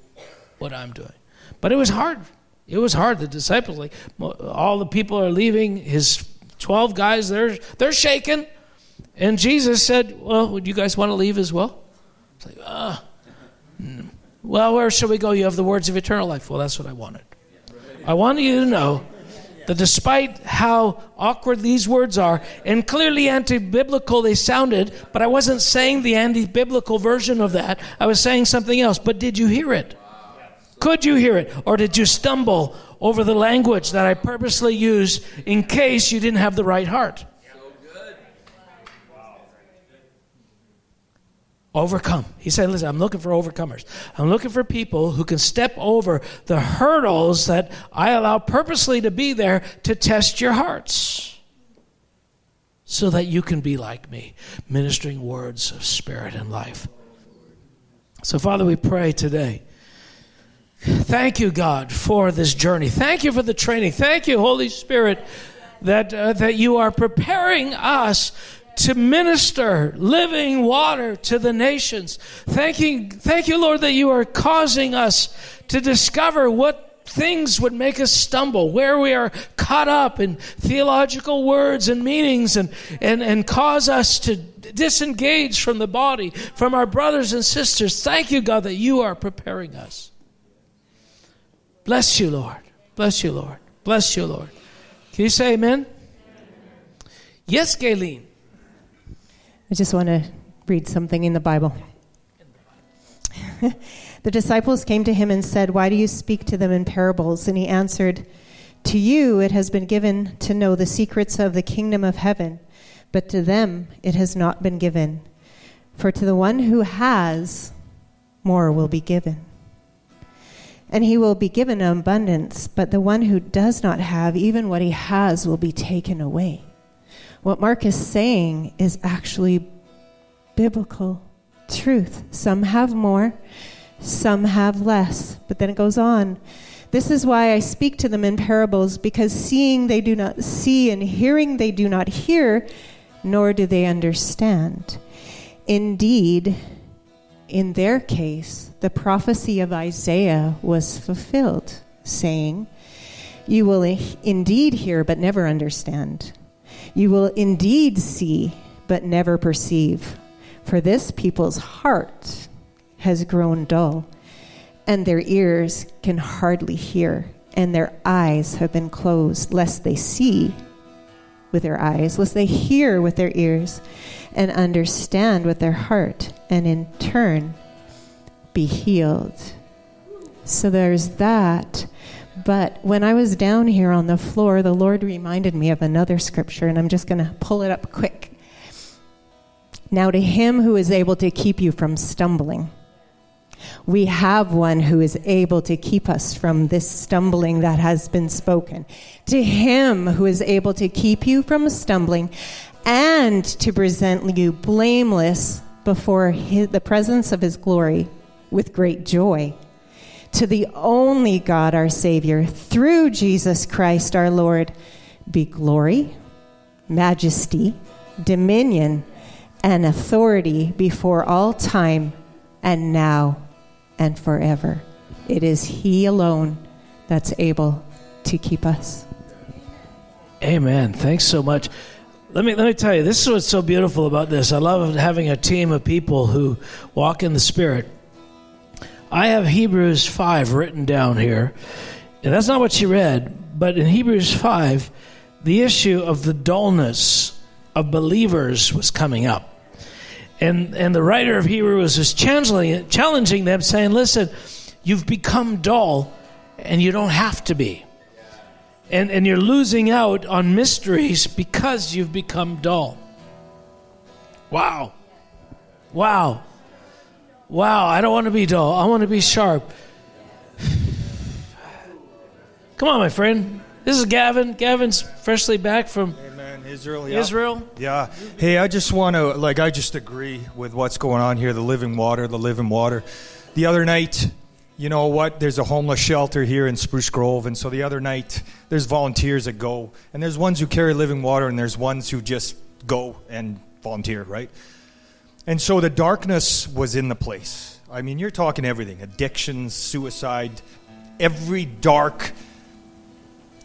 what I'm doing. But it was hard. It was hard. The disciples, like all the people are leaving. His twelve guys, they're they're shaken. And Jesus said, "Well, would you guys want to leave as well?" It's like, ah. Well, where shall we go? You have the words of eternal life. Well, that's what I wanted. I wanted you to know that despite how awkward these words are, and clearly anti biblical they sounded, but I wasn't saying the anti biblical version of that. I was saying something else. But did you hear it? Could you hear it? Or did you stumble over the language that I purposely used in case you didn't have the right heart? Overcome. He said, Listen, I'm looking for overcomers. I'm looking for people who can step over the hurdles that I allow purposely to be there to test your hearts so that you can be like me, ministering words of spirit and life. So, Father, we pray today Thank you, God, for this journey. Thank you for the training. Thank you, Holy Spirit, that, uh, that you are preparing us to minister living water to the nations. Thank you, thank you, Lord, that you are causing us to discover what things would make us stumble, where we are caught up in theological words and meanings and, and, and cause us to disengage from the body, from our brothers and sisters. Thank you, God, that you are preparing us. Bless you, Lord. Bless you, Lord. Bless you, Lord. Can you say amen? Yes, Gayleen. I just want to read something in the Bible. the disciples came to him and said, Why do you speak to them in parables? And he answered, To you it has been given to know the secrets of the kingdom of heaven, but to them it has not been given. For to the one who has, more will be given. And he will be given abundance, but the one who does not have, even what he has, will be taken away. What Mark is saying is actually biblical truth. Some have more, some have less. But then it goes on. This is why I speak to them in parables, because seeing they do not see, and hearing they do not hear, nor do they understand. Indeed, in their case, the prophecy of Isaiah was fulfilled, saying, You will indeed hear, but never understand you will indeed see, but never perceive. For this people's heart has grown dull, and their ears can hardly hear, and their eyes have been closed, lest they see with their eyes, lest they hear with their ears, and understand with their heart, and in turn be healed. So there's that. But when I was down here on the floor, the Lord reminded me of another scripture, and I'm just going to pull it up quick. Now, to him who is able to keep you from stumbling, we have one who is able to keep us from this stumbling that has been spoken. To him who is able to keep you from stumbling and to present you blameless before his, the presence of his glory with great joy to the only God our Savior, through Jesus Christ our Lord, be glory, majesty, dominion, and authority before all time and now and forever. It is He alone that's able to keep us. Amen. Thanks so much. Let me let me tell you, this is what's so beautiful about this. I love having a team of people who walk in the Spirit I have Hebrews 5 written down here. And that's not what she read, but in Hebrews 5, the issue of the dullness of believers was coming up. And, and the writer of Hebrews is challenging, challenging them, saying, Listen, you've become dull, and you don't have to be. And, and you're losing out on mysteries because you've become dull. Wow. Wow. Wow, I don't want to be dull. I want to be sharp. Come on, my friend. This is Gavin. Gavin's freshly back from Amen. Israel. Yeah. Israel. Yeah. Hey, I just want to like I just agree with what's going on here. The living water, the living water. The other night, you know what? There's a homeless shelter here in Spruce Grove, and so the other night there's volunteers that go, and there's ones who carry living water, and there's ones who just go and volunteer, right? And so the darkness was in the place. I mean, you're talking everything addictions, suicide, every dark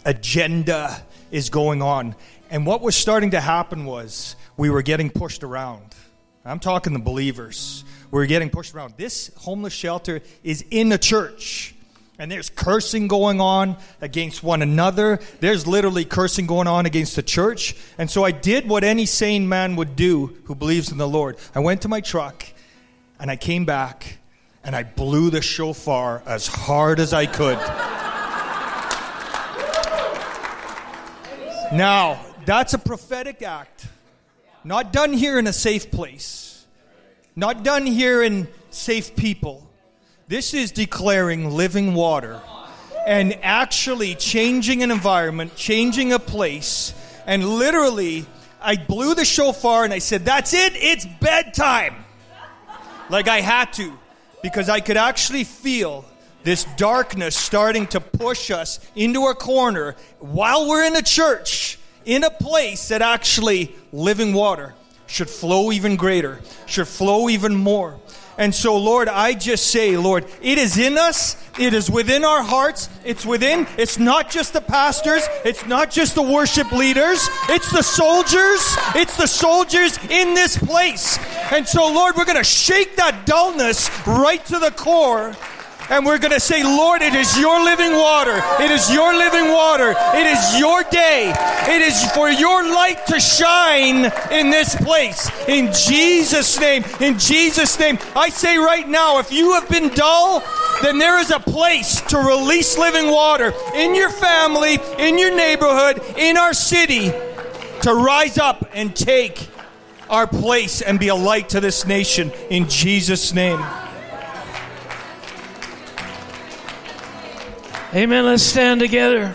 agenda is going on. And what was starting to happen was we were getting pushed around. I'm talking the believers. We are getting pushed around. This homeless shelter is in a church and there's cursing going on against one another. There's literally cursing going on against the church. And so I did what any sane man would do who believes in the Lord. I went to my truck and I came back and I blew the shofar as hard as I could. now, that's a prophetic act. Not done here in a safe place. Not done here in safe people this is declaring living water and actually changing an environment, changing a place. And literally, I blew the shofar and I said, That's it, it's bedtime. Like I had to, because I could actually feel this darkness starting to push us into a corner while we're in a church, in a place that actually living water should flow even greater, should flow even more. And so, Lord, I just say, Lord, it is in us, it is within our hearts, it's within, it's not just the pastors, it's not just the worship leaders, it's the soldiers, it's the soldiers in this place. And so, Lord, we're going to shake that dullness right to the core and we're going to say, Lord, it is your living water. It is your living water. It is your day. It is for your light to shine in this place. In Jesus' name. In Jesus' name. I say right now, if you have been dull, then there is a place to release living water in your family, in your neighborhood, in our city to rise up and take our place and be a light to this nation in Jesus' name. Amen. Let's stand together.